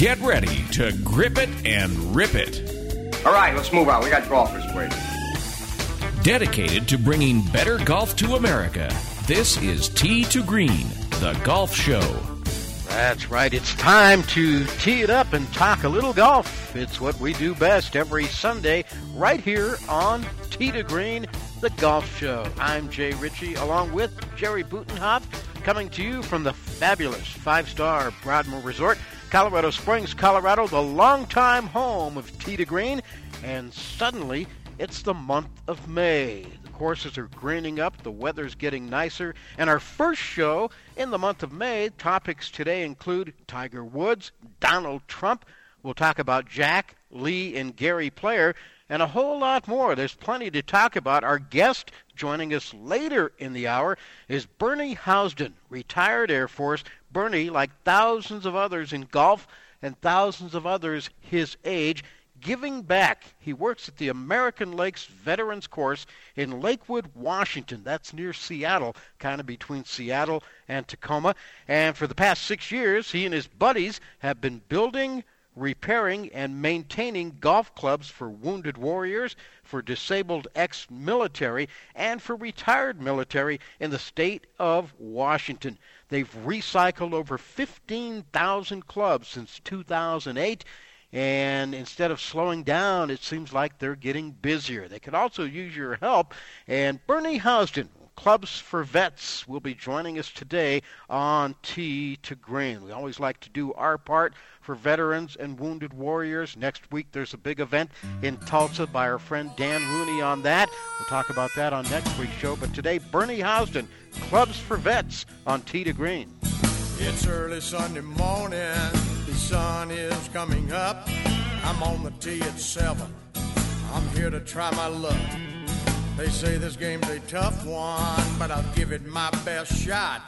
Get ready to grip it and rip it. All right, let's move on. We got golfers waiting. Dedicated to bringing better golf to America, this is Tee to Green, the golf show. That's right. It's time to tee it up and talk a little golf. It's what we do best every Sunday right here on Tee to Green, the golf show. I'm Jay Ritchie along with Jerry Butenhoff coming to you from the fabulous five-star Broadmoor Resort, Colorado Springs, Colorado, the longtime home of Tee to Green. And suddenly, it's the month of May. The courses are greening up, the weather's getting nicer, and our first show in the month of May, topics today include Tiger Woods, Donald Trump. We'll talk about Jack, Lee, and Gary Player, and a whole lot more. There's plenty to talk about. Our guest joining us later in the hour is Bernie Housden, retired Air Force. Bernie, like thousands of others in golf and thousands of others his age, giving back. He works at the American Lakes Veterans Course in Lakewood, Washington. That's near Seattle, kind of between Seattle and Tacoma. And for the past six years, he and his buddies have been building, repairing, and maintaining golf clubs for wounded warriors, for disabled ex military, and for retired military in the state of Washington. They've recycled over 15,000 clubs since 2008 and instead of slowing down, it seems like they're getting busier. They could also use your help. And Bernie Housden, Clubs for Vets, will be joining us today on Tee to Green. We always like to do our part for veterans and wounded warriors. Next week, there's a big event in Tulsa by our friend Dan Rooney on that. We'll talk about that on next week's show. But today, Bernie Housden, Clubs for Vets on Tee to Green. It's early Sunday morning, the sun is coming up. I'm on the tee at seven. I'm here to try my luck. They say this game's a tough one, but I'll give it my best shot.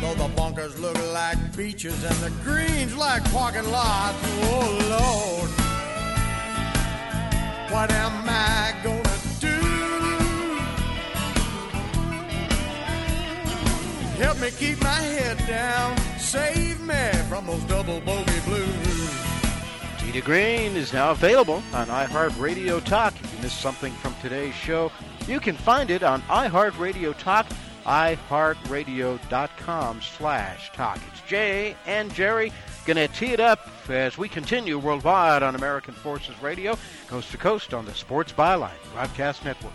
Though the bunkers look like beaches and the greens like parking lots. Oh Lord, what am I gonna do? Help me keep my head down. Save me from those double bogey blues. To Green is now available on iHeartRadio Talk. If you missed something from today's show, you can find it on iHeartRadio Talk, iHeartRadio.com slash talk. It's Jay and Jerry gonna tee it up as we continue worldwide on American Forces Radio, coast to coast on the Sports Byline Broadcast Network.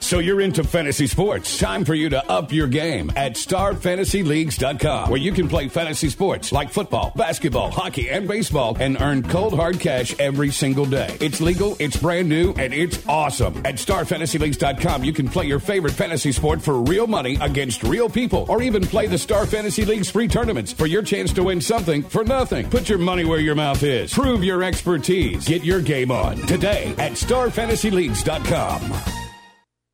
So you're into fantasy sports. Time for you to up your game at starfantasyleagues.com, where you can play fantasy sports like football, basketball, hockey, and baseball and earn cold hard cash every single day. It's legal, it's brand new, and it's awesome. At starfantasyleagues.com, you can play your favorite fantasy sport for real money against real people, or even play the Star Fantasy League's free tournaments for your chance to win something for nothing. Put your money where your mouth is. Prove your expertise. Get your game on today at starfantasyleagues.com.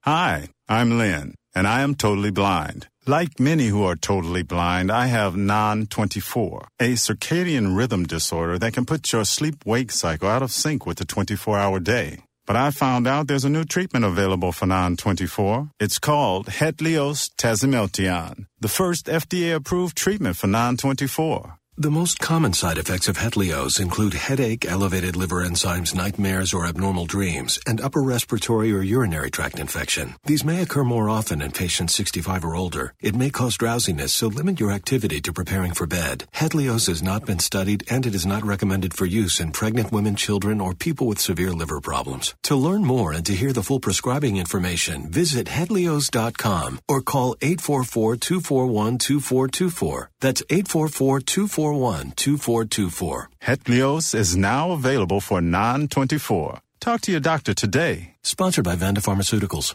Hi, I'm Lynn, and I am totally blind. Like many who are totally blind, I have non 24, a circadian rhythm disorder that can put your sleep wake cycle out of sync with the 24 hour day. But I found out there's a new treatment available for non 24. It's called Hetlioz tasimelteon, the first FDA approved treatment for non 24. The most common side effects of Hetlioz include headache, elevated liver enzymes, nightmares or abnormal dreams, and upper respiratory or urinary tract infection. These may occur more often in patients 65 or older. It may cause drowsiness, so limit your activity to preparing for bed. Hetlioz has not been studied and it is not recommended for use in pregnant women, children, or people with severe liver problems. To learn more and to hear the full prescribing information, visit Hetlioz.com or call 844-241-2424. That's 844-241-2424. Hetlioz is now available for non 24. Talk to your doctor today. Sponsored by Vanda Pharmaceuticals.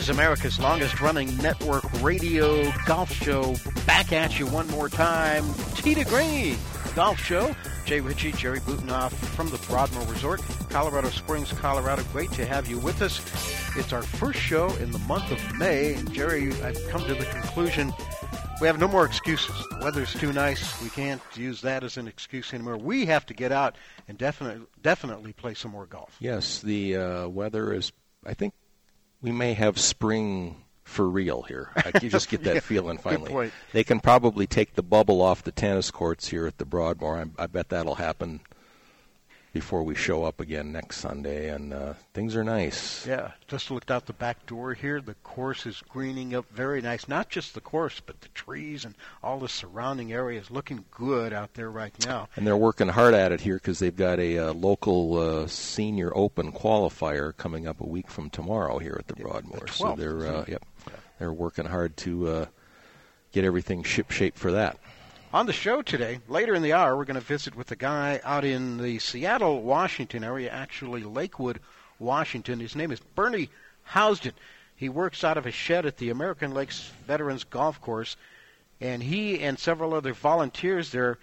Is America's longest running network radio golf show. Back at you one more time. Tee to Green Golf Show. Jay Ritchie, Jerry Butenoff from the Broadmoor Resort, Colorado Springs, Colorado. Great to have you with us. It's our first show in the month of May. And Jerry, I've come to the conclusion we have no more excuses. The weather's too nice. We can't use that as an excuse anymore. We have to get out and definitely definitely play some more golf. Yes, the uh, weather is. I think we may have spring for real here. I can just get that Yeah, feeling finally. They can probably take the bubble off the tennis courts here at the Broadmoor. I, I bet that'll happen before we show up again next Sunday, and uh, things are nice. Yeah, just looked out the back door here. The course is greening up very nice. Not just the course, but the trees and all the surrounding areas looking good out there right now. And they're working hard at it here because they've got a uh, local uh, senior open qualifier coming up a week from tomorrow here at the Broadmoor. so 12th, they're isn't uh, yep, they're working hard to uh, get everything ship shape for that. On the show today, later in the hour, we're going to visit with a guy out in the Seattle, Washington area, actually Lakewood, Washington. His name is Bernie Housden. He works out of a shed at the American Lakes Veterans Golf Course, and he and several other volunteers there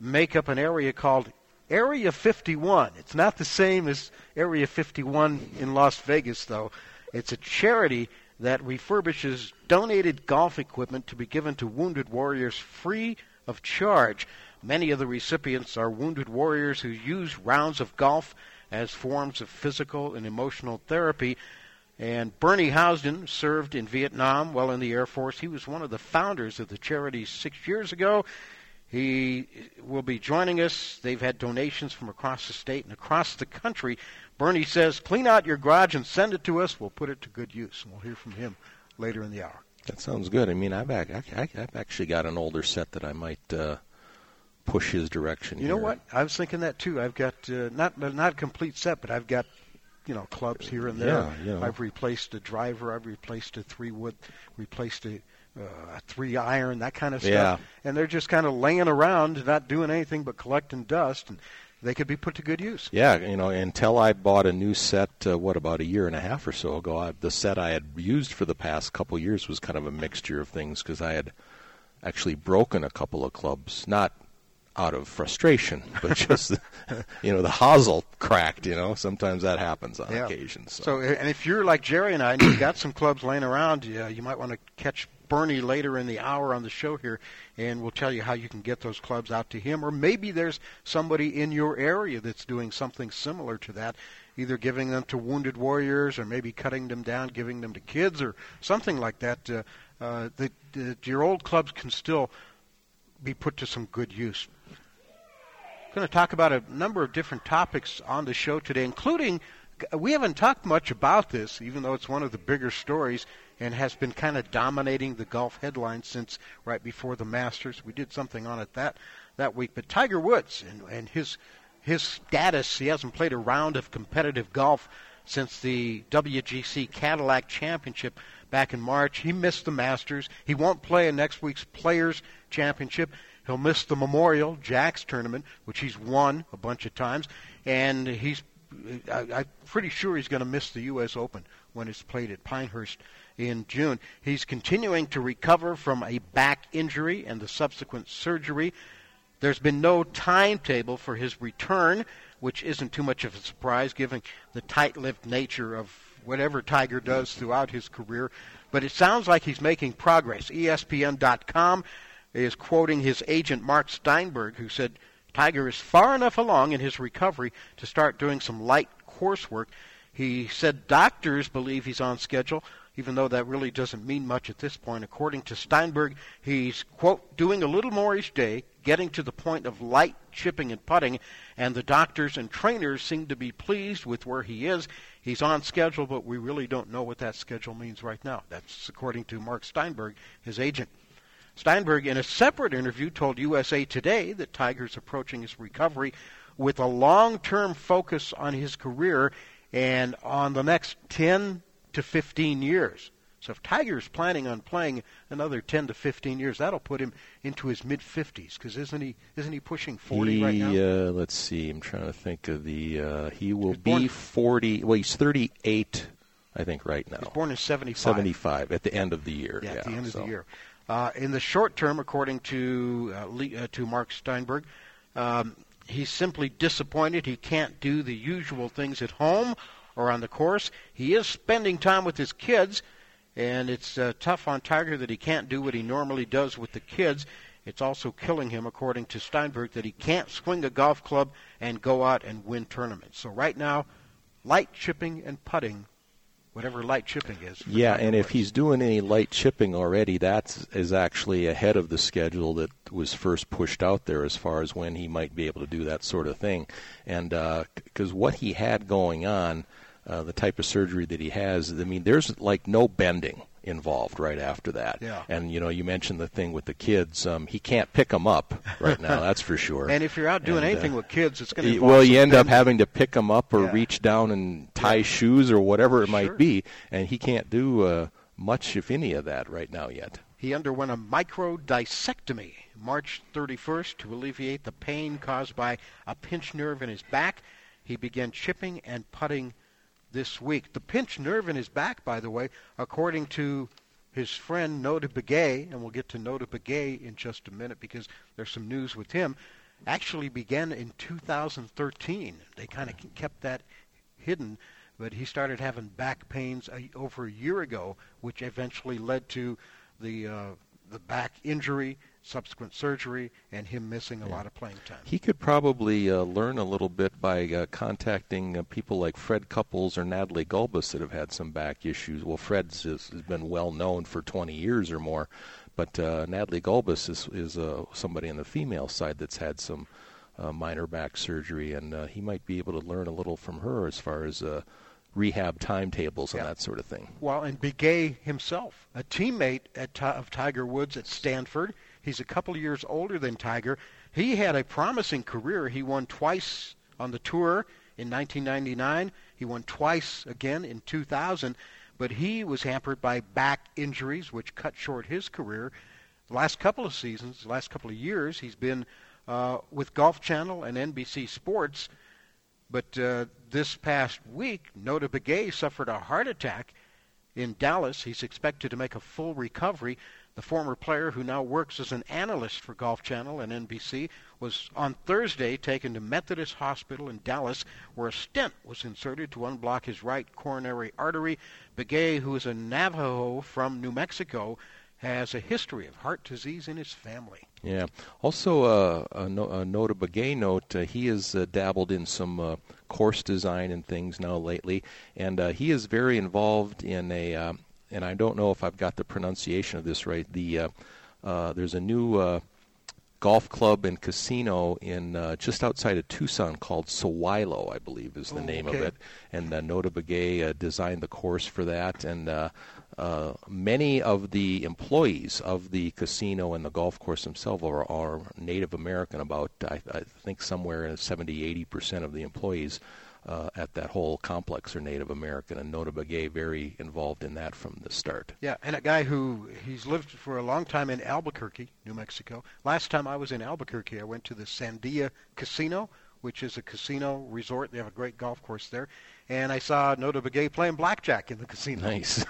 make up an area called Area 51. It's not the same as Area 51 in Las Vegas, though. It's a charity that refurbishes donated golf equipment to be given to wounded warriors free of charge. Many of the recipients are wounded warriors who use rounds of golf as forms of physical and emotional therapy. And Bernie Housden served in Vietnam while in the Air Force. He was one of the founders of the charity six years ago. He will be joining us. They've had donations from across the state and across the country. Bernie says, clean out your garage and send it to us. We'll put it to good use. And we'll hear from him later in the hour. That sounds good. I mean, I've ac- I, have actually got an older set that I might uh, push his direction. You know what? I was thinking that too. I've got uh, not not a complete set, but I've got you know clubs here and there. Yeah, know. I've replaced a driver. I've replaced a three wood, replaced a, uh, a three iron, that kind of stuff. Yeah. And they're just kind of laying around, not doing anything but collecting dust, and they could be put to good use. Yeah, you know, until I bought a new set, uh, what about a year and a half or so ago, I, the set I had used for the past couple years was kind of a mixture of things because I had actually broken a couple of clubs, not out of frustration, but just you know the hosel cracked. You know, sometimes that happens on Yeah. occasion. So. So, and if you're like Jerry and I, and you've got some clubs laying around, yeah, you might want to catch Bernie later in the hour on the show here, and we'll tell you how you can get those clubs out to him. Or maybe there's somebody in your area that's doing something similar to that, either giving them to wounded warriors, or maybe cutting them down, giving them to kids, or something like that. Uh, uh, that, that your old clubs can still be put to some good use going to talk about a number of different topics on the show today, including we haven't talked much about this, even though it's one of the bigger stories and has been kind of dominating the golf headlines since right before the Masters. We did something on it that that week, but Tiger Woods and, and his his status, he hasn't played a round of competitive golf since the WGC Cadillac Championship back in March. He missed the Masters. He won't play in next week's Players Championship. He'll miss the Memorial Jacks tournament, which he's won a bunch of times, and he's I, I'm pretty sure he's going to miss the U.S. Open when it's played at Pinehurst in June. He's continuing to recover from a back injury and the subsequent surgery. There's been no timetable for his return, which isn't too much of a surprise given the tight lipped nature of whatever Tiger does throughout his career. But it sounds like he's making progress. ESPN.com is quoting his agent, Mark Steinberg, who said Tiger is far enough along in his recovery to start doing some light coursework. He said doctors believe he's on schedule, even though that really doesn't mean much at this point. According to Steinberg, he's, quote, doing a little more each day, getting to the point of light chipping and putting, and the doctors and trainers seem to be pleased with where he is. He's on schedule, but we really don't know what that schedule means right now. That's according to Mark Steinberg, his agent. Steinberg, in a separate interview, told USA Today that Tiger's approaching his recovery with a long term focus on his career and on the next 10 to 15 years. So if Tiger's planning on playing another 10 to 15 years, that'll put him into his mid 50s. Because isn't he isn't he pushing 40 he, right now? Uh, let's see. I'm trying to think of the. Uh, he will be 40. Well, he's 38, I think, right now. He's born in 75. 75 at the end of the year. Yeah, yeah at the end so. of the year. Uh, in the short term, according to uh, Lee, uh, to Mark Steinberg, um, he's simply disappointed he can't do the usual things at home or on the course. He is spending time with his kids, and it's uh, tough on Tiger that he can't do what he normally does with the kids. It's also killing him, according to Steinberg, that he can't swing a golf club and go out and win tournaments. So right now, light chipping and putting whatever light chipping is. Yeah, and if he's doing any light chipping already, that is actually ahead of the schedule that was first pushed out there as far as when he might be able to do that sort of thing. And because uh, what he had going on, uh, the type of surgery that he has, I mean, there's like no bending involved right after that. Yeah. And you know, you mentioned the thing with the kids. Um, he can't pick them up right now. that's for sure. And if you're out doing and, anything uh, with kids, it's going to well, you end bending. up having to pick them up or Yeah. reach down and tie shoes or whatever it Sure. might be, and he can't do uh, much, if any, of that right now yet. He underwent a microdiscectomy March 31st to alleviate the pain caused by a pinched nerve in his back. He began chipping and putting this week. The pinched nerve in his back, by the way, according to his friend Notah Begay, and we'll get to Notah Begay in just a minute because there's some news with him, actually began in 2013. They kind of kept that hidden, but he started having back pains a, over a year ago, which eventually led to the uh, the back injury, subsequent surgery, and him missing a lot of playing time. He could probably uh, learn a little bit by uh, contacting uh, people like Fred Couples or Natalie Gulbis that have had some back issues. Well, Fred's has, has been well known for 20 years or more, but uh, Natalie Gulbis is, is uh, somebody on the female side that's had some uh, minor back surgery, and uh, he might be able to learn a little from her as far as uh, rehab timetables and Yeah. that sort of thing. Well, and Begay himself, a teammate at, of Tiger Woods at Stanford. He's a couple of years older than Tiger. He had a promising career. He won twice on the tour in 1999. He won twice again in 2000, but he was hampered by back injuries, which cut short his career. The last couple of seasons, the last couple of years, he's been uh, with Golf Channel and NBC Sports. But uh, this past week, Notah Begay suffered a heart attack in Dallas. He's expected to make a full recovery. The former player, who now works as an analyst for Golf Channel and NBC, was on Thursday taken to Methodist Hospital in Dallas, where a stent was inserted to unblock his right coronary artery. Begay, who is a Navajo from New Mexico, has a history of heart disease in his family. Yeah. Also, uh, a, no, a note, a Begay note, uh, he has uh, dabbled in some uh, course design and things now lately, and uh, he is very involved in a, uh, and I don't know if I've got the pronunciation of this right. The uh, uh, there's a new uh, golf club and casino in uh, just outside of Tucson called Sewailo, I believe is the Oh, name of okay. it. And uh, Notah Begay uh, designed the course for that, and uh, uh, many of the employees of the casino and the golf course themselves are, are Native American. About I, I think somewhere in 70, 80 percent of the employees uh, at that whole complex are Native American, and Notah Begay very involved in that from the start. Yeah, and a guy who he's lived for a long time in Albuquerque, New Mexico. Last time I was in Albuquerque, I went to the Sandia Casino, which is a casino resort. They have a great golf course there, and I saw Notah Begay playing blackjack in the casino. Nice.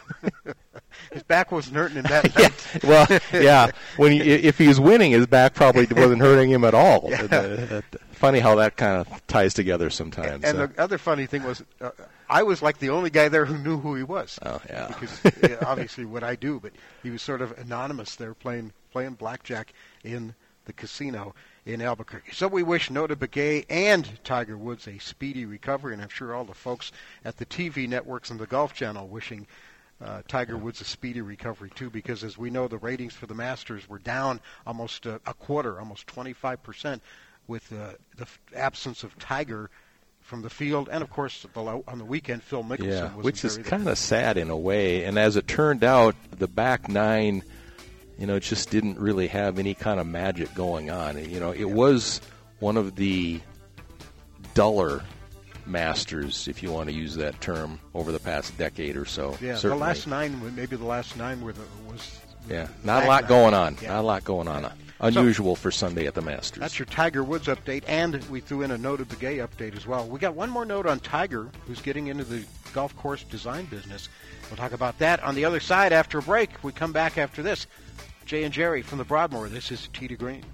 his back wasn't hurting him that yeah. well, yeah. When he, if he was winning, his back probably wasn't hurting him at all. Yeah. Uh, Funny how that kind of ties together sometimes. And uh, the other funny thing was, uh, I was like the only guy there who knew who he was. Oh yeah. Because obviously what I do, but he was sort of anonymous there playing playing blackjack in the casino in Albuquerque. So we wish Notah Begay and Tiger Woods a speedy recovery, and I'm sure all the folks at the TV networks and the Golf Channel wishing uh, Tiger Woods a speedy recovery too, because as we know, the ratings for the Masters were down almost uh, a quarter, almost 25 percent, with uh, the f- absence of Tiger from the field, and of course below, on the weekend, Phil Mickelson yeah, which is kind of sad in a way. And as it turned out, the back nine, you know, it just didn't really have any kind of magic going on. You know, it was one of the duller masters, if you want to use that term, over the past decade or so. Yeah, certainly. the last nine, maybe the last nine were the was. Yeah, not a lot nine. going on. Yeah. Not a lot going on. Unusual for Sunday at the Masters. That's your Tiger Woods update, and we threw in a note of the gay update as well. We got one more note on Tiger, who's getting into the golf course design business. We'll talk about that on the other side after a break. We come back after this. Jay and Jerry from the Broadmoor. This is Tee to Green.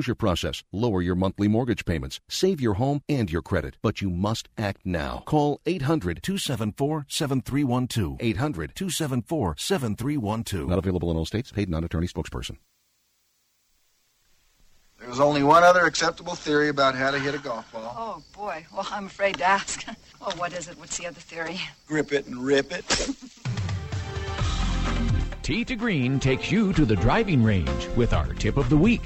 process, lower your monthly mortgage payments, save your home and your credit, but you must act now. Call 800 274 7312. 800 274 7312. Not available in all states. Paid non attorney spokesperson. There's only one other acceptable theory about how to hit a golf ball. Oh, boy. Well, I'm afraid to ask. well, what is it? What's the other theory? Grip it and rip it. Tee to Green takes you to the driving range with our tip of the week.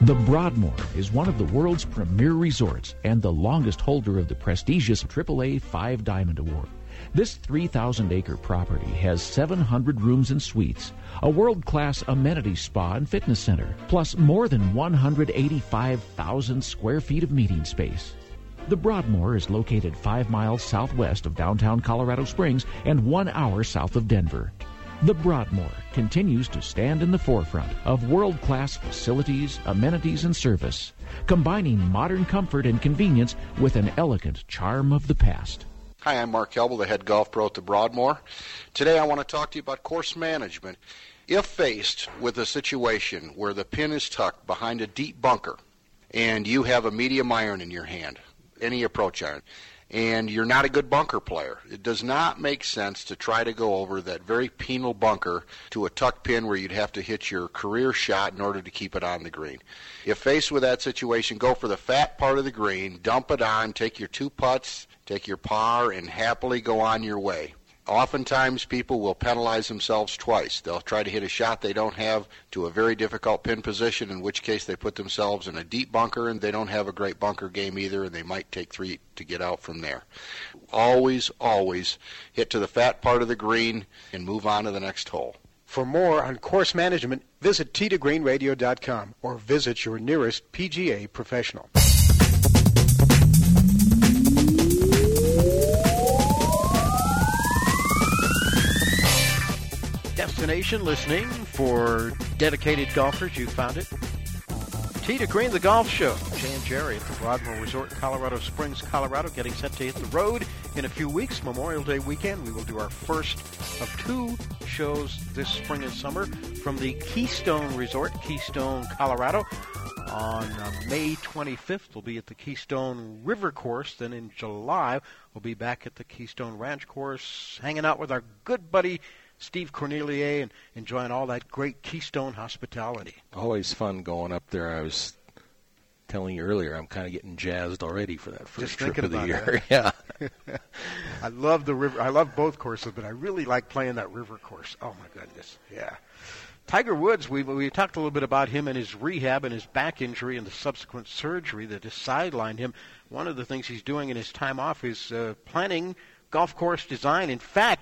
The Broadmoor is one of the world's premier resorts and the longest holder of the prestigious AAA Five Diamond Award. This 3,000 acre property has 700 rooms and suites, a world class amenity spa and fitness center, plus more than 185,000 square feet of meeting space. The Broadmoor is located five miles southwest of downtown Colorado Springs and one hour south of Denver. The Broadmoor continues to stand in the forefront of world class facilities, amenities, and service, combining modern comfort and convenience with an elegant charm of the past. Hi, I'm Mark Helble, the head golf pro at the Broadmoor. Today I want to talk to you about course management. If faced with a situation where the pin is tucked behind a deep bunker and you have a medium iron in your hand, any approach iron, and you're not a good bunker player. It does not make sense to try to go over that very penal bunker to a tuck pin where you'd have to hit your career shot in order to keep it on the green. If faced with that situation, go for the fat part of the green, dump it on, take your two putts, take your par, and happily go on your way. Oftentimes, people will penalize themselves twice. They'll try to hit a shot they don't have to a very difficult pin position, in which case they put themselves in a deep bunker and they don't have a great bunker game either, and they might take three to get out from there. Always, always hit to the fat part of the green and move on to the next hole. For more on course management, visit tgreenradio.com or visit your nearest PGA professional. Destination listening for dedicated golfers. You found it. To Green, the golf show. Jay and Jerry at the Broadmoor Resort, in Colorado Springs, Colorado, getting set to hit the road in a few weeks. Memorial Day weekend, we will do our first of two shows this spring and summer from the Keystone Resort, Keystone, Colorado. On uh, May 25th, we'll be at the Keystone River Course. Then in July, we'll be back at the Keystone Ranch Course, hanging out with our good buddy Steve Cornelier and enjoying all that great Keystone hospitality. Always fun going up there. I was telling you earlier, I'm kind of getting jazzed already for that first Just trip of the year. That. yeah. I love the river. I love both courses, but I really like playing that river course. Oh my goodness, yeah. Tiger Woods, we we talked a little bit about him and his rehab and his back injury and the subsequent surgery that has sidelined him. One of the things he's doing in his time off is uh, planning golf course design. In fact,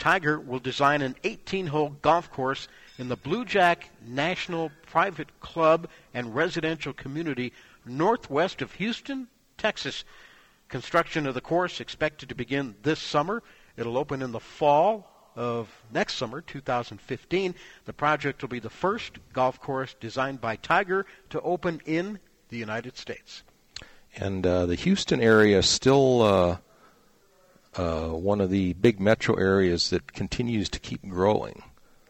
Tiger will design an 18 hole golf course in the Bluejack National Private Club and Residential Community northwest of Houston, Texas. Construction of the course expected to begin this summer. It'll open in the fall of next summer, 2015. The project will be the first golf course designed by Tiger to open in the United States. And uh, the Houston area still uh, uh, one of the big metro areas that continues to keep growing.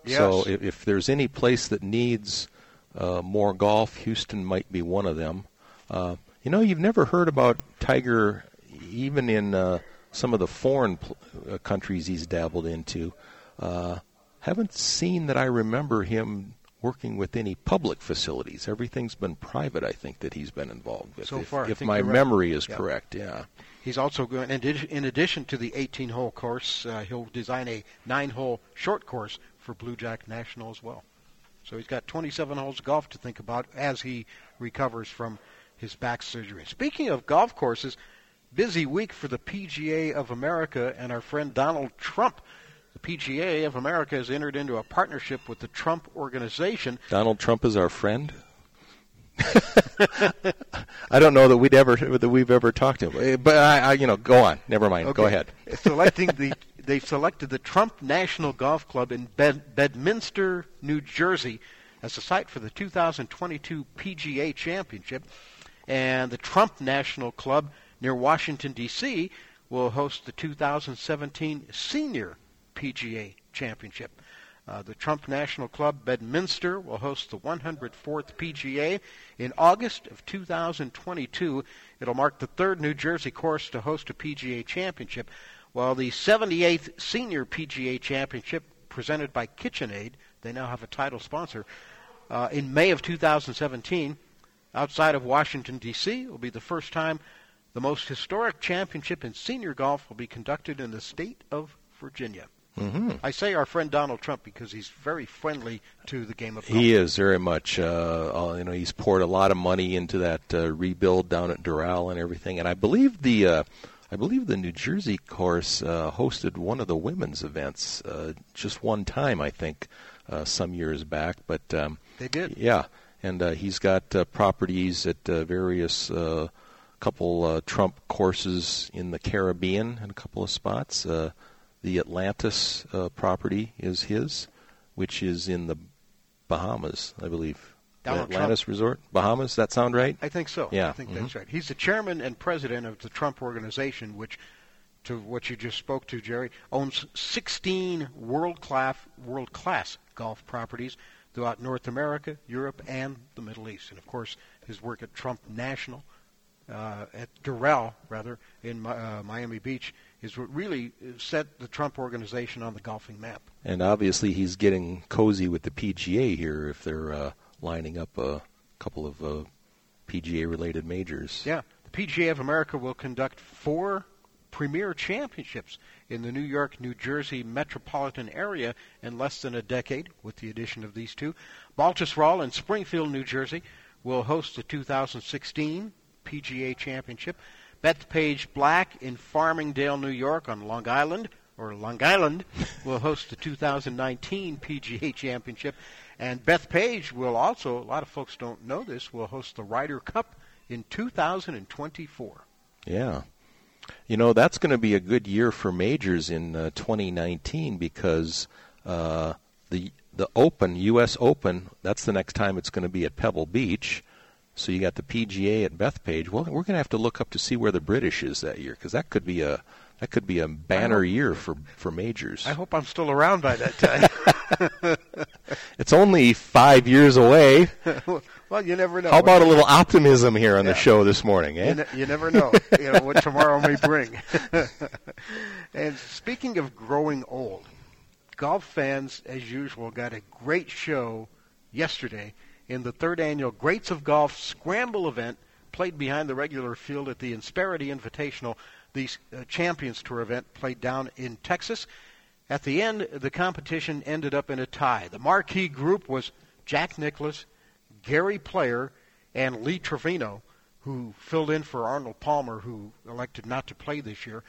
Yes. So if, if there's any place that needs uh, more golf, Houston might be one of them. Uh, you know, you've never heard about Tiger, even in uh, some of the foreign pl- uh, countries he's dabbled into. Uh, haven't seen that I remember him working with any public facilities. Everything's been private, I think, that he's been involved with. So if, far, if my you're right. memory is Yeah. correct, yeah. He's also going, in addition to the 18 hole course, uh, he'll design a nine hole short course for Bluejack National as well. So he's got 27 holes of golf to think about as he recovers from his back surgery. Speaking of golf courses, busy week for the PGA of America and our friend Donald Trump. The PGA of America has entered into a partnership with the Trump Organization Donald Trump is our friend. I don't know that we'd ever that we've ever talked to him, eh, but I, I you know, go on. Never mind. Go ahead. Selecting the they've selected the Trump National Golf Club in Bed, Bedminster, New Jersey, as the site for the 2022 PGA Championship, and the Trump National Club near Washington D.C. will host the 2017 Senior PGA Championship. Uh, the Trump National Club Bedminster will host the 104th PGA in August of 2022. It'll mark the third New Jersey course to host a PGA championship, while the 78th Senior PGA Championship, presented by KitchenAid, they now have a title sponsor, uh, in May of 2017, outside of Washington, D.C., will be the first time the most historic championship in senior golf will be conducted in the state of Virginia. Mm-hmm. I say our friend Donald Trump because he's very friendly to the game of golf. He is very much. Uh, you know, he's poured a lot of money into that uh, rebuild down at Doral and everything. And I believe the, uh, I believe the New Jersey course uh, hosted one of the women's events uh, just one time, I think, uh, some years back. But um, they did. Yeah, and uh, he's got uh, properties at uh, various uh, couple uh, Trump courses in the Caribbean and a couple of spots. The Atlantis uh, property is his, which is in the Bahamas, I believe. Donald the Atlantis Trump. Resort, Bahamas. That sound right? I think so. Yeah. I think mhm. that's right. He's the chairman and president of the Trump Organization, which, to what you just spoke to, Jerry, owns 16 world class world class golf properties throughout North America, Europe, and the Middle East. And of course, his work at Trump National, uh, at Doral rather in uh, Miami Beach, is what really set the Trump Organization on the golfing map. And obviously, he's getting cozy with the PGA here if they're uh, lining up a couple of uh, PGA-related majors. Yeah, the PGA of America will conduct four premier championships in the New York, New Jersey metropolitan area in less than a decade, with the addition of these two. Baltusrol in Springfield, New Jersey, will host the 2016 PGA Championship. Bethpage Black in Farmingdale, New York, on Long Island, or Long Island, will host the 2019 PGA Championship. And Bethpage will also, a lot of folks don't know this, will host the Ryder Cup in 2024. Yeah. You know, that's going to be a good year for majors in uh, 2019 because uh, the the Open, U.S. Open, that's the next time it's going to be at Pebble Beach. So you got the PGA at Bethpage. Well, we're going to have to look up to see where the British is that year because that could be a that could be a banner year for for majors. I hope I'm still around by that time. It's only five years away. well, you never know. How about a little optimism here on the show this morning, eh? You, ne- you never know, you know what tomorrow may bring. and speaking of growing old, golf fans, as usual, got a great show yesterday in the third annual Greats of Golf Scramble event played behind the regular field at the Insperity Invitational, the uh, Champions Tour event played down in Texas. At the end, the competition ended up in a tie. The marquee group was Jack Nicklaus, Gary Player, and Lee Trevino, who filled in for Arnold Palmer, who elected not to play this year.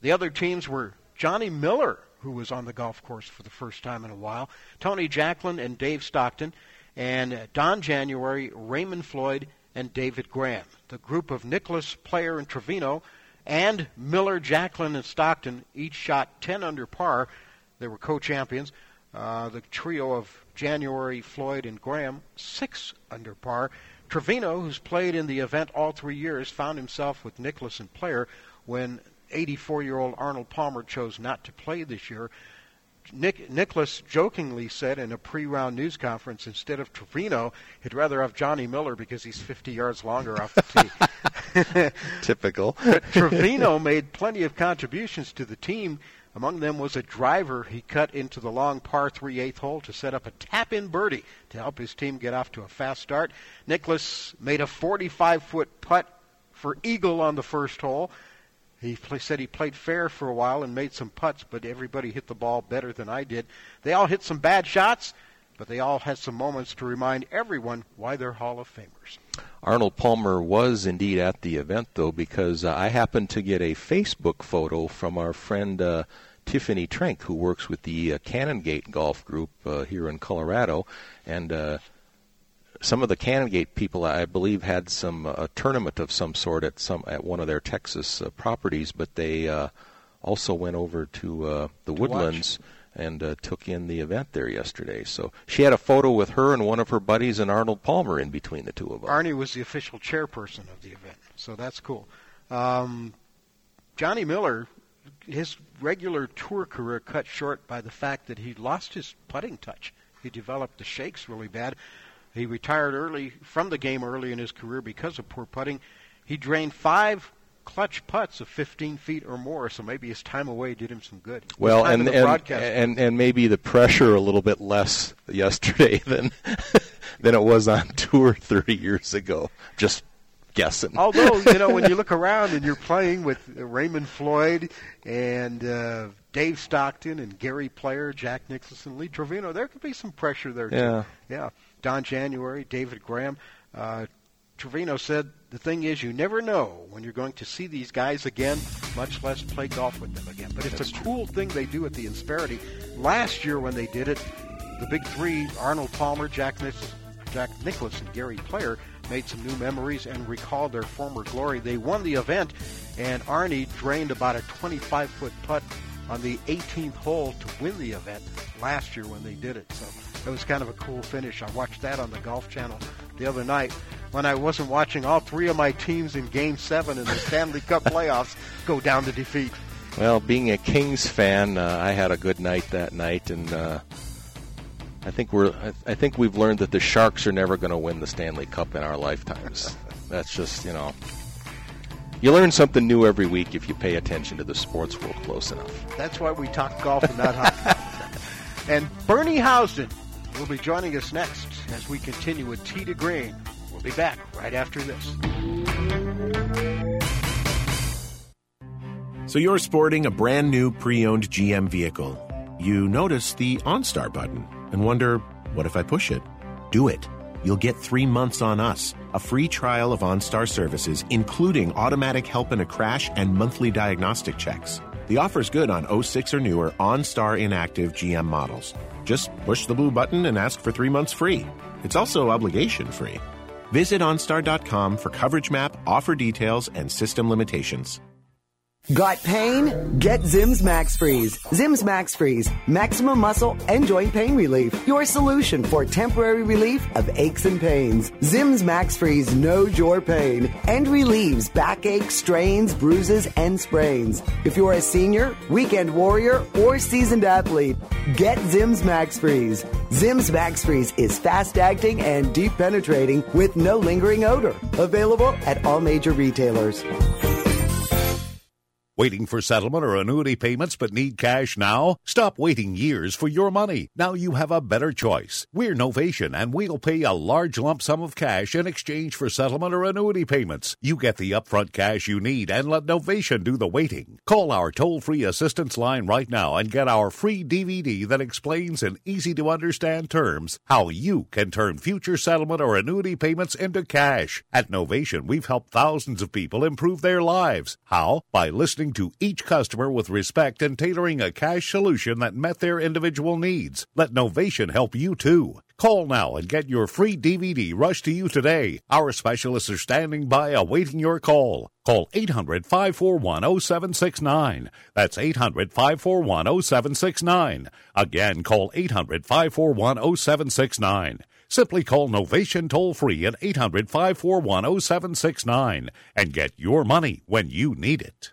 The other teams were Johnny Miller, who was on the golf course for the first time in a while, Tony Jacklin and Dave Stockton, and Don January, Raymond Floyd, and David Graham. The group of Nicklaus, Player, and Trevino, and Miller, Jacklin, and Stockton each shot 10 under par. They were co-champions. Uh, the trio of January, Floyd, and Graham, six under par. Trevino, who's played in the event all three years, found himself with Nicklaus and Player when 84-year-old Arnold Palmer chose not to play this year. Nick, Nicklaus jokingly said in a pre-round news conference, instead of Trevino, he'd rather have Johnny Miller because he's 50 yards longer off the tee. Typical. But Trevino made plenty of contributions to the team. Among them was a driver he cut into the long par 3 8th hole to set up a tap in birdie to help his team get off to a fast start. Nicklaus made a 45 foot putt for Eagle on the first hole. He said he played fair for a while and made some putts, but everybody hit the ball better than I did. They all hit some bad shots, but they all had some moments to remind everyone why they're Hall of Famers. Arnold Palmer was indeed at the event, though, because uh, I happened to get a Facebook photo from our friend uh, Tiffany Trenk, who works with the uh, Golf Group uh, here in Colorado, and uh, some of the Canongate people, I believe, had some uh, tournament of some sort at some at one of their Texas uh, properties, but they uh, also went over to uh, the To Woodlands and uh, took in the event there yesterday. So she had a photo with her and one of her buddies and Arnold Palmer in between the two of them. Arnie was the official chairperson of the event, so that's cool. Um, Johnny Miller, his regular tour career cut short by the fact that he lost his putting touch. He developed the shakes really bad. He retired early from the game early in his career because of poor putting. He drained five clutch putts of 15 feet or more, so maybe his time away did him some good. Well, and and, and and maybe the pressure a little bit less yesterday than than it was on tour 30 years ago. Just guessing. Although you know, when you look around and you're playing with Raymond Floyd and uh, Dave Stockton and Gary Player, Jack Nicholson, Lee Trevino. There could be some pressure there too. Yeah. Yeah. Don January, David Graham. Uh, Trevino said the thing is you never know when you're going to see these guys again, much less play golf with them again. But it's That's a cool thing they do at the Insperity. Last year when they did it, the big three, Arnold Palmer, Jack Nicholson, Jack Nicklaus, and Gary Player, made some new memories and recalled their former glory. They won the event, and Arnie drained about a 25 foot putt on the 18th hole to win the event last year when they did it. So it was kind of a cool finish. I watched that on the Golf Channel the other night when I wasn't watching all three of my teams in Game 7 in the Stanley Cup playoffs go down to defeat. Well, being a Kings fan, uh, I had a good night that night, and uh, I think we're. I, I think we've learned that the Sharks are never going to win the Stanley Cup in our lifetimes. That's just you know. You learn something new every week if you pay attention to the sports world close enough. That's why we talk golf and not hockey. and Bernie Housden will be joining us next as we continue with Tee to Green. We'll be back right after this. So you're sporting a brand new pre-owned GM vehicle. You notice the OnStar button and wonder, what if I push it? Do it. You'll get three months on us, a free trial of OnStar services, including automatic help in a crash and monthly diagnostic checks. The offer's good on 06 or newer OnStar inactive GM models. Just push the blue button and ask for three months free. It's also obligation free. Visit OnStar.com for coverage map, offer details, and system limitations. Got pain? Get Zim's Max Freeze. Zim's Max Freeze, maximum muscle and joint pain relief. Your solution for temporary relief of aches and pains. Zim's Max Freeze knows your pain and relieves backache, strains, bruises, and sprains. If you're a senior, weekend warrior, or seasoned athlete, get Zim's Max Freeze. Zim's Max Freeze is fast acting and deep penetrating with no lingering odor. Available at all major retailers. Waiting for settlement or annuity payments but need cash now? Stop waiting years for your money. Now you have a better choice. We're Novation and we'll pay a large lump sum of cash in exchange for settlement or annuity payments. You get the upfront cash you need and let Novation do the waiting. Call our toll-free assistance line right now and get our free DVD that explains in easy to understand terms how you can turn future settlement or annuity payments into cash. At Novation, we've helped thousands of people improve their lives. How? By listening to each customer with respect and tailoring a cash solution that met their individual needs. Let Novation help you too. Call now and get your free DVD rushed to you today. Our specialists are standing by awaiting your call. Call 800 541 0769. That's 800 541 0769. Again, call 800 541 0769. Simply call Novation toll free at 800 541 0769 and get your money when you need it.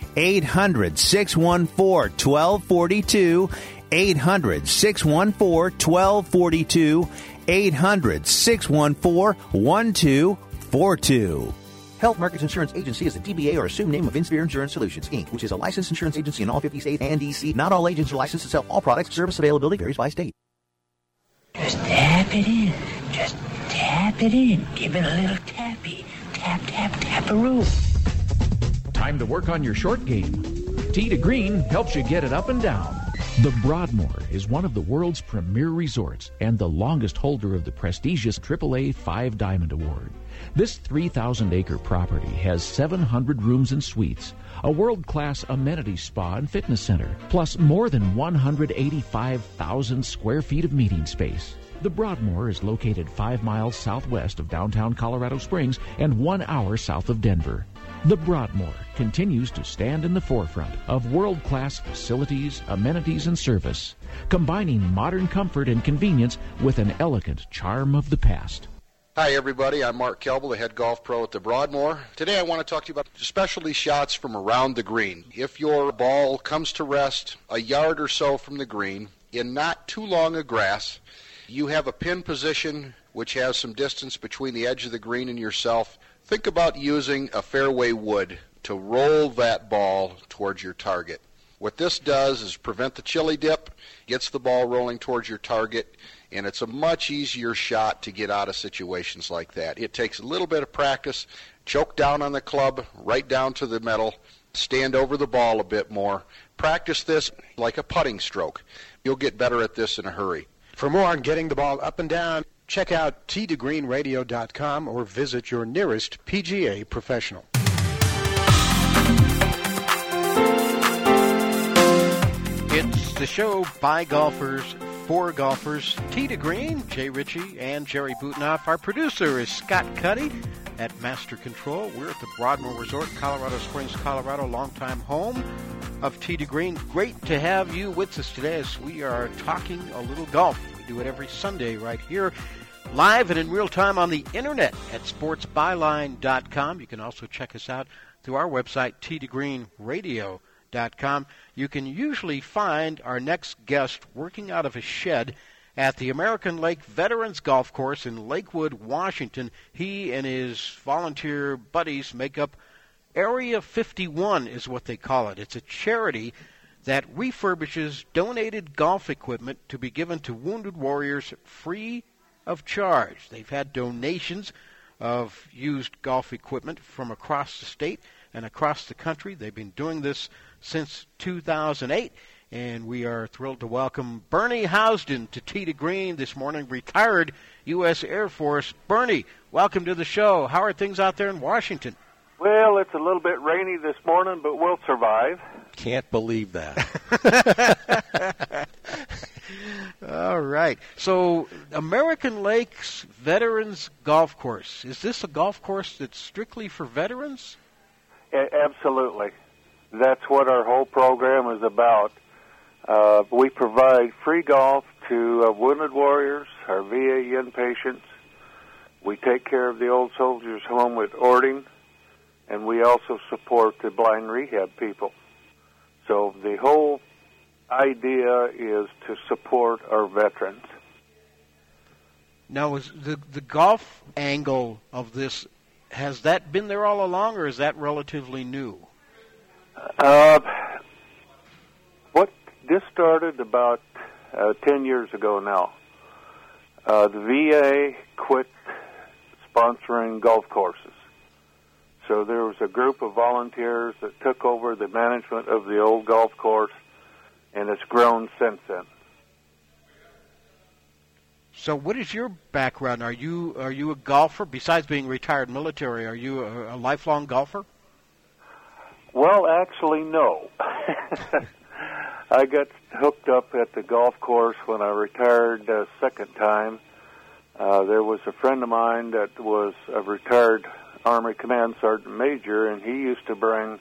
800 614 1242. 800 614 1242. 800 614 1242. Health Markets Insurance Agency is a DBA or assumed name of Insphere Insurance Solutions, Inc., which is a licensed insurance agency in all 50 states and D.C. Not all agents are licensed to sell all products. Service availability varies by state. Just tap it in. Just tap it in. Give it a little tappy. Tap, tap, tap-a-roo. Time to work on your short game. Tee to Green helps you get it up and down. The Broadmoor is one of the world's premier resorts and the longest holder of the prestigious AAA Five Diamond Award. This 3,000 acre property has 700 rooms and suites, a world class amenity spa and fitness center, plus more than 185,000 square feet of meeting space. The Broadmoor is located five miles southwest of downtown Colorado Springs and one hour south of Denver. The Broadmoor continues to stand in the forefront of world class facilities, amenities, and service, combining modern comfort and convenience with an elegant charm of the past. Hi, everybody. I'm Mark Kelble, the head golf pro at the Broadmoor. Today I want to talk to you about specialty shots from around the green. If your ball comes to rest a yard or so from the green in not too long a grass, you have a pin position which has some distance between the edge of the green and yourself Think about using a fairway wood to roll that ball towards your target. What this does is prevent the chili dip, gets the ball rolling towards your target, and it's a much easier shot to get out of situations like that. It takes a little bit of practice. Choke down on the club, right down to the metal, stand over the ball a bit more. Practice this like a putting stroke. You'll get better at this in a hurry. For more on getting the ball up and down, Check out teetogreenradio.com or visit your nearest PGA professional. It's the show by golfers for golfers. To Green, Jay Ritchie, and Jerry Butenoff. Our producer is Scott Cuddy at Master Control. We're at the Broadmoor Resort, Colorado Springs, Colorado, longtime home of to Green. Great to have you with us today as we are talking a little golf. We do it every Sunday right here live and in real time on the internet at sportsbyline.com. You can also check us out through our website, teetogreenradio.com. You can usually find our next guest working out of a shed at the American Lake Veterans Golf Course in Lakewood, Washington. He and his volunteer buddies make up Area 51 is what they call it. It's a charity that refurbishes donated golf equipment to be given to wounded warriors free of charge. They've had donations of used golf equipment from across the state and across the country. They've been doing this since 2008, and we are thrilled to welcome Bernie Housden to Tee to Green this morning, retired U.S. Air Force. Bernie, welcome to the show. How are things out there in Washington? Well, it's a little bit rainy this morning, but we'll survive. Can't believe that. All right. So, American Lakes Veterans Golf Course. Is this a golf course that's strictly for veterans? Absolutely. That's what our whole program is about. Uh, we provide free golf to uh, wounded warriors, our VA inpatients. We take care of the old soldiers home with Orting, and we also support the blind rehab people. So the whole idea is to support our veterans. Now, is the the golf angle of this has that been there all along, or is that relatively new? Uh, what this started about uh, ten years ago now. Uh, the VA quit sponsoring golf courses. So there was a group of volunteers that took over the management of the old golf course and it's grown since then. So, what is your background? Are you are you a golfer? Besides being retired military, are you a, a lifelong golfer? Well, actually, no. I got hooked up at the golf course when I retired uh, second time. Uh, there was a friend of mine that was a retired Army Command Sergeant Major, and he used to bring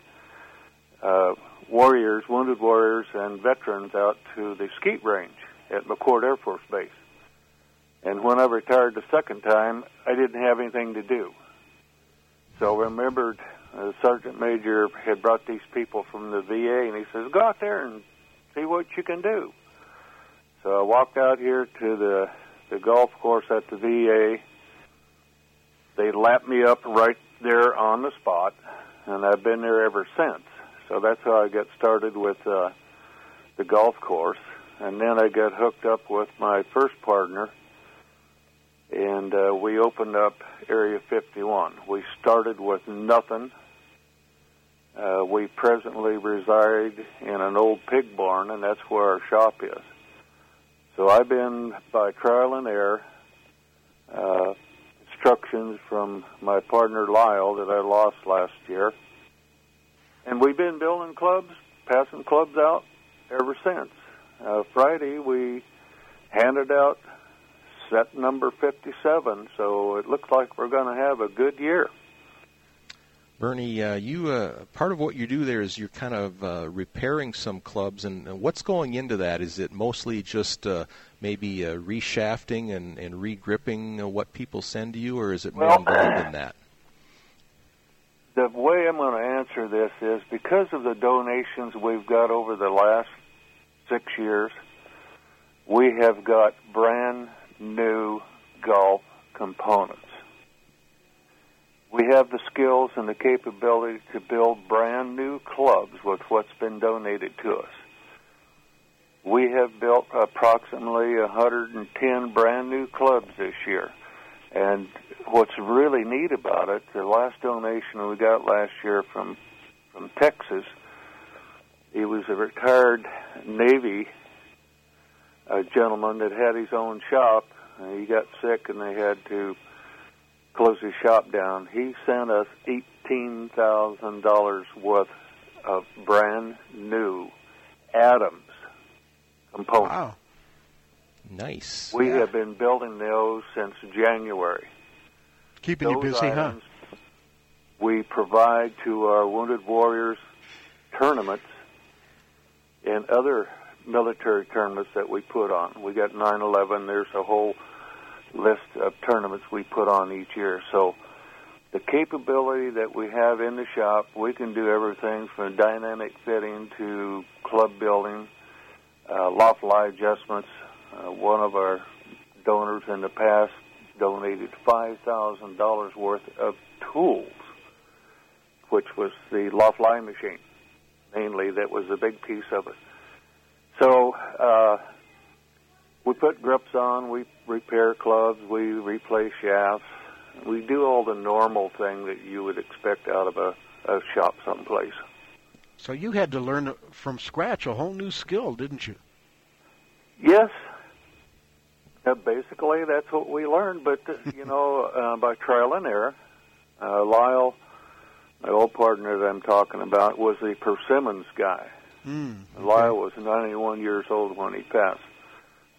uh, warriors, wounded warriors, and veterans out to the skeet range at McChord Air Force Base. And when I retired the second time, I didn't have anything to do. So I remembered uh, the sergeant major had brought these people from the VA, and he says, "Go out there and see what you can do." So I walked out here to the the golf course at the VA. They lapped me up right there on the spot, and I've been there ever since. So that's how I got started with uh, the golf course. And then I got hooked up with my first partner, and uh, we opened up Area 51. We started with nothing. Uh, we presently reside in an old pig barn, and that's where our shop is. So I've been by trial and error, uh, instructions from my partner Lyle that I lost last year and we've been building clubs, passing clubs out ever since. Uh, Friday we handed out set number 57, so it looks like we're going to have a good year. Bernie, uh, you uh, part of what you do there is you're kind of uh, repairing some clubs, and, and what's going into that? Is it mostly just uh, maybe uh, reshafting and, and regripping uh, what people send to you, or is it more Well, involved than that? The way I'm going to answer this is because of the donations we've got over the last six years, we have got brand new golf components. We have the skills and the capability to build brand new clubs with what's been donated to us. We have built approximately 110 brand new clubs this year. And what's really neat about it, the last donation we got last year from from Texas, he was a retired Navy uh, gentleman that had his own shop. Uh, he got sick and they had to close his shop down. He sent us eighteen thousand dollars worth of brand new Adams components. Wow. Nice. We have been building those since January. Keeping you Those busy, huh? We provide to our Wounded Warriors tournaments and other military tournaments that we put on. We got 9/11. There's a whole list of tournaments we put on each year. So the capability that we have in the shop, we can do everything from dynamic fitting to club building, uh, loft lie adjustments. Uh, one of our donors in the past donated five thousand dollars worth of tools, which was the loft lie machine, mainly. That was a big piece of it. So uh, we put grips on, we repair clubs, we replace shafts, we do all the normal thing that you would expect out of a, a shop someplace. So you had to learn from scratch a whole new skill, didn't you? Yes. Uh, basically, that's what we learned. But uh, you know, uh, by trial and error, uh, Lyle, my old partner that I'm talking about, was the persimmons guy. Mm, Lyle was 91 years old when he passed,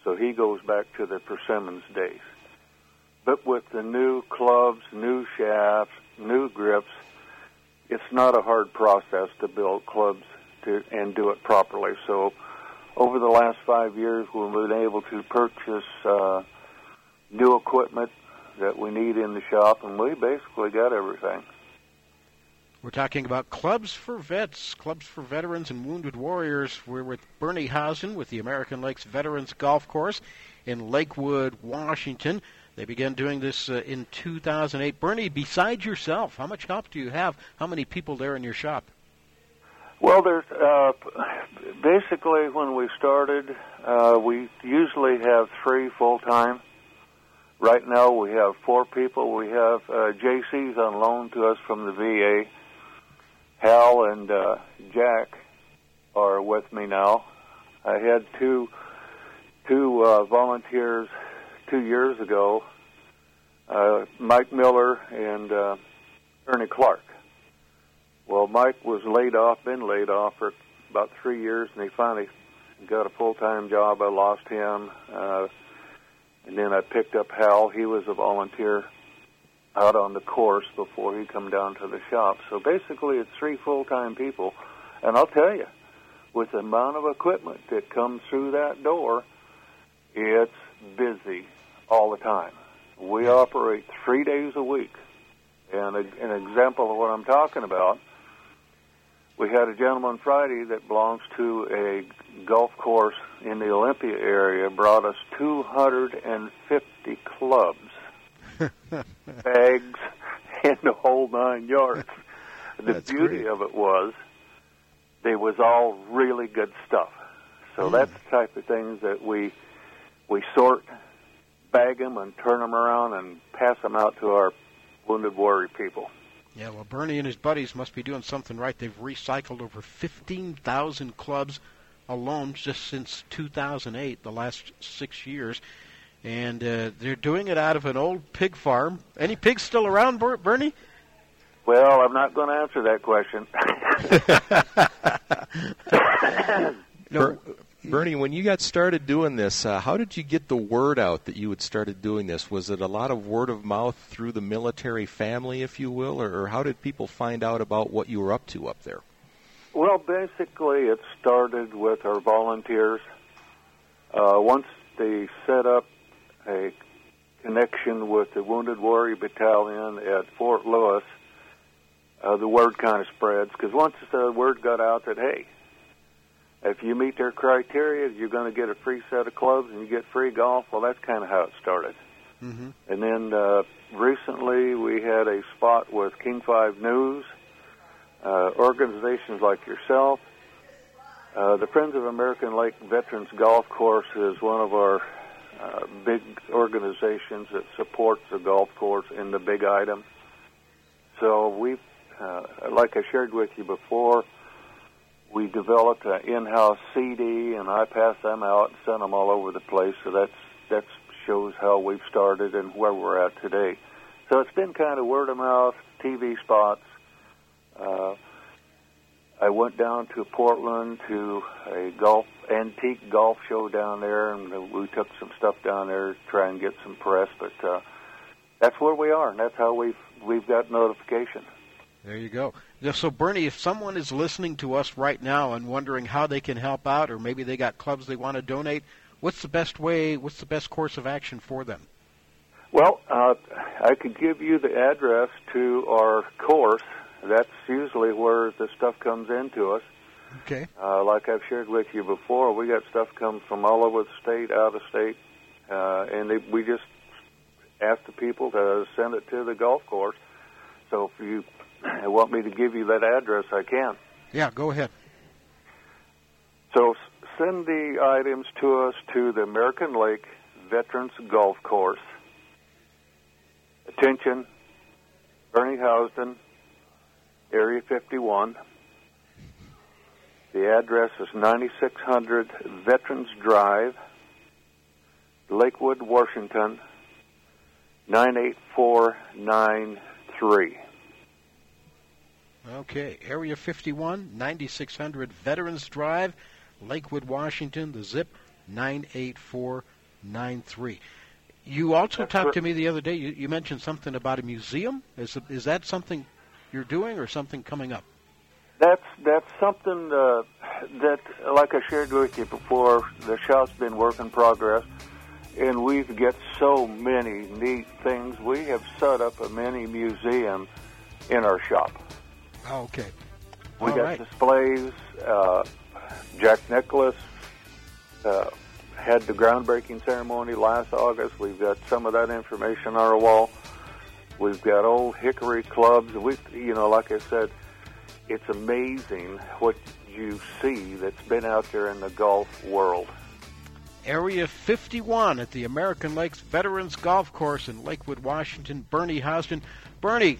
so he goes back to the persimmons days. But with the new clubs, new shafts, new grips, it's not a hard process to build clubs to and do it properly. So over the last five years, we've been able to purchase uh, new equipment that we need in the shop, and we basically got everything. We're talking about clubs for vets, clubs for veterans and wounded warriors. We're with Bernie Housden with the American Lakes Veterans Golf Course in Lakewood, Washington. They began doing this uh, in 2008. Bernie, besides yourself, how much help do you have? How many people there in your shop? Well, there's uh, basically when we started, uh, we usually have three full time. Right now, we have four people. We have uh, JC's on loan to us from the VA. Hal and uh, Jack are with me now. I had two two uh, volunteers two years ago, uh, Mike Miller and uh, Ernie Clark. Well, Mike was laid off, been laid off for about three years, and he finally got a full time job. I lost him, uh, and then I picked up Hal. He was a volunteer out on the course before he come down to the shop. So basically, it's three full time people, and I'll tell you, with the amount of equipment that comes through that door, it's busy all the time. We operate three days a week. And a, an example of what I'm talking about, we had a gentleman Friday that belongs to a golf course in the Olympia area, brought us 250 clubs, bags, and the whole nine yards. The That's beauty great. of it was they was all really good stuff. So Mm. that's the type of things that we we sort, bag them, and turn them around and pass them out to our wounded warrior people. Yeah, well, Bernie and his buddies must be doing something right. They've recycled over 15,000 clubs alone just since 2008, the last six years. And uh, they're doing it out of an old pig farm. Any pigs still around, Ber- Bernie? Well, I'm not going to answer that question. No, Bernie, when you got started doing this, uh, how did you get the word out that you had started doing this? Was it a lot of word of mouth through the military family, if you will, or, or how did people find out about what you were up to up there? Well, basically, it started with our volunteers. Uh, once they set up a connection with the Wounded Warrior Battalion at Fort Lewis, uh, the word kind of spreads because once the word got out that hey, if you meet their criteria, you're going to get a free set of clubs and you get free golf. Well, that's kind of how it started. Mm-hmm. And then uh, recently we had a spot with King Five News, uh, organizations like yourself. Uh, the Friends of American Lake Veterans Golf Course is one of our uh, big organizations that supports the golf course in the big item. So we, uh, like I shared with you before, we developed an in-house CD, and I pass them out and send them all over the place. So that's that shows how we've started and where we're at today. So it's been kind of word of mouth, TV spots. Uh, I went down to Portland to a golf antique golf show down there, and we took some stuff down there to try and get some press. But uh, that's where we are, and that's how we've we've got notification. There you go. So, Bernie, if someone is listening to us right now and wondering how they can help out, or maybe they got clubs they want to donate, what's the best way? What's the best course of action for them? Well, uh, I could give you the address to our course. That's usually where the stuff comes into us. Okay. Uh, like I've shared with you before, we got stuff come from all over the state, out of state, uh, and they, we just ask the people to send it to the golf course. So if you want me to give you that address, I can. Yeah, go ahead. So send the items to us to the American Lake Veterans Golf Course. Attention, Bernie Housden, Area 51. The address is 9600 Veterans Drive, Lakewood, Washington, 98493. Okay, Area 51, 9600 Veterans Drive, Lakewood, Washington, the zip 98493. You also That's talked right. to me the other day. You, you mentioned something about a museum. Is is that something you're doing or something coming up? That's that's something uh, that, like I shared with you before, the shop's been work in progress, and we've got so many neat things. We have set up a mini museum in our shop. Oh, okay. We All got right. displays. Uh, Jack Nicklaus uh, had the groundbreaking ceremony last August. We've got some of that information on our wall. We've got old hickory clubs. We, you know, like I said, it's amazing what you see that's been out there in the golf world. Area 51 at the American Lakes Veterans Golf Course in Lakewood, Washington. Bernie Housden. Bernie,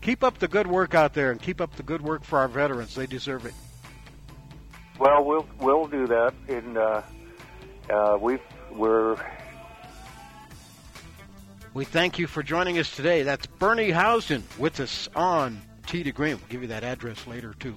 keep up the good work out there and keep up the good work for our veterans. They deserve it. Well, we'll we'll do that, and uh, uh, we we're We thank you for joining us today. That's Bernie Housden with us on Tee to Green. We'll give you that address later, too.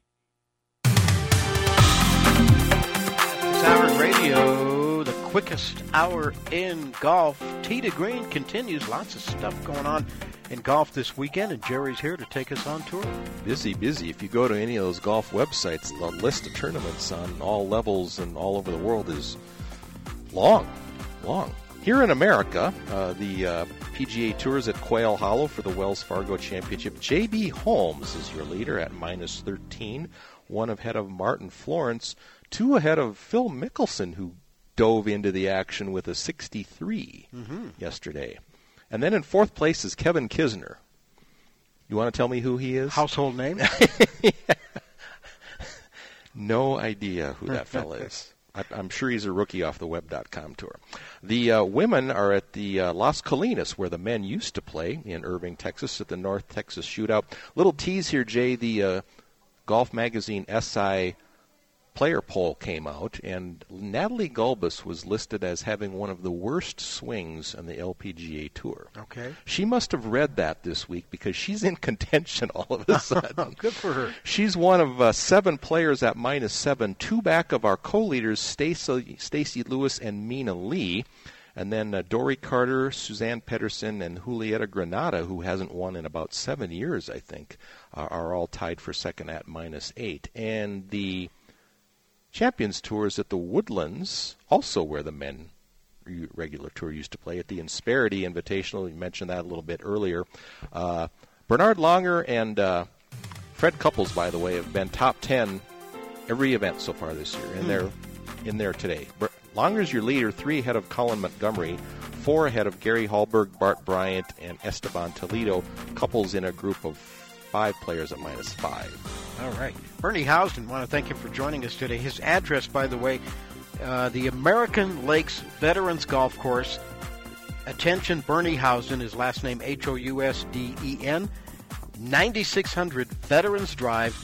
Radio, the quickest hour in golf. To Green continues. Lots of stuff going on in golf this weekend, and Jerry's here to take us on tour. Busy, busy. If you go to any of those golf websites, the list of tournaments on all levels and all over the world is long, long. Here in America, uh, the uh, PGA Tour is at Quail Hollow for the Wells Fargo Championship. J.B. Holmes is your leader at minus 13, one ahead of Martin Flores, two ahead of Phil Mickelson, who dove into the action with a 63 Mm-hmm. yesterday. And then in fourth place is Kevin Kisner. You want to tell me who he is? Household name? no idea who that fella is. I, I'm sure he's a rookie off the web.com tour. The uh, women are at the uh, Las Colinas, where the men used to play in Irving, Texas, at the North Texas Shootout. Little tease here, Jay. The uh, Golf Magazine SI player poll came out, and Natalie Gulbis was listed as having one of the worst swings on the LPGA Tour. Okay. She must have read that this week because she's in contention all of a sudden. Good for her. She's one of uh, seven players at minus seven, two back of our co-leaders Stacy Stacy Lewis and Meena Lee, and then uh, Dori Carter, Suzann Pettersen, and Julieta Granada, who hasn't won in about seven years, I think, uh, are all tied for second at minus eight. And the Champions Tour is at the Woodlands, also where the men regular tour used to play at the Insperity Invitational. You mentioned that a little bit earlier. Uh, Bernhard Langer and uh, Fred Couples, by the way, have been top ten every event so far this year, and Hmm. they're in there today. Langer's your leader, three ahead of Colin Montgomerie, four ahead of Gary Hallberg, Bart Bryant, and Esteban Toledo. Couples in a group of five players at minus five. All right. Bernie Housden, want to thank him for joining us today. His address, by the way, uh, the American Lakes Veterans Golf Course. Attention, Bernie Housden, his last name H O U S D E N, 9600 Veterans Drive,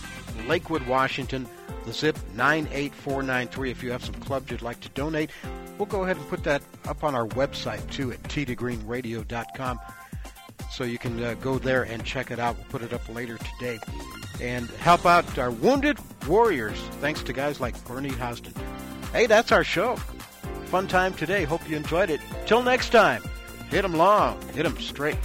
Lakewood, Washington. The zip 98493. If you have some clubs you'd like to donate, we'll go ahead and put that up on our website too at teetogreenradio.com so you can uh, go there and check it out. We'll put it up later today and help out our wounded warriors. Thanks to guys like Bernie Housden. Hey, that's our show. Fun time today. Hope you enjoyed it. Till next time, hit 'em long, hit 'em straight.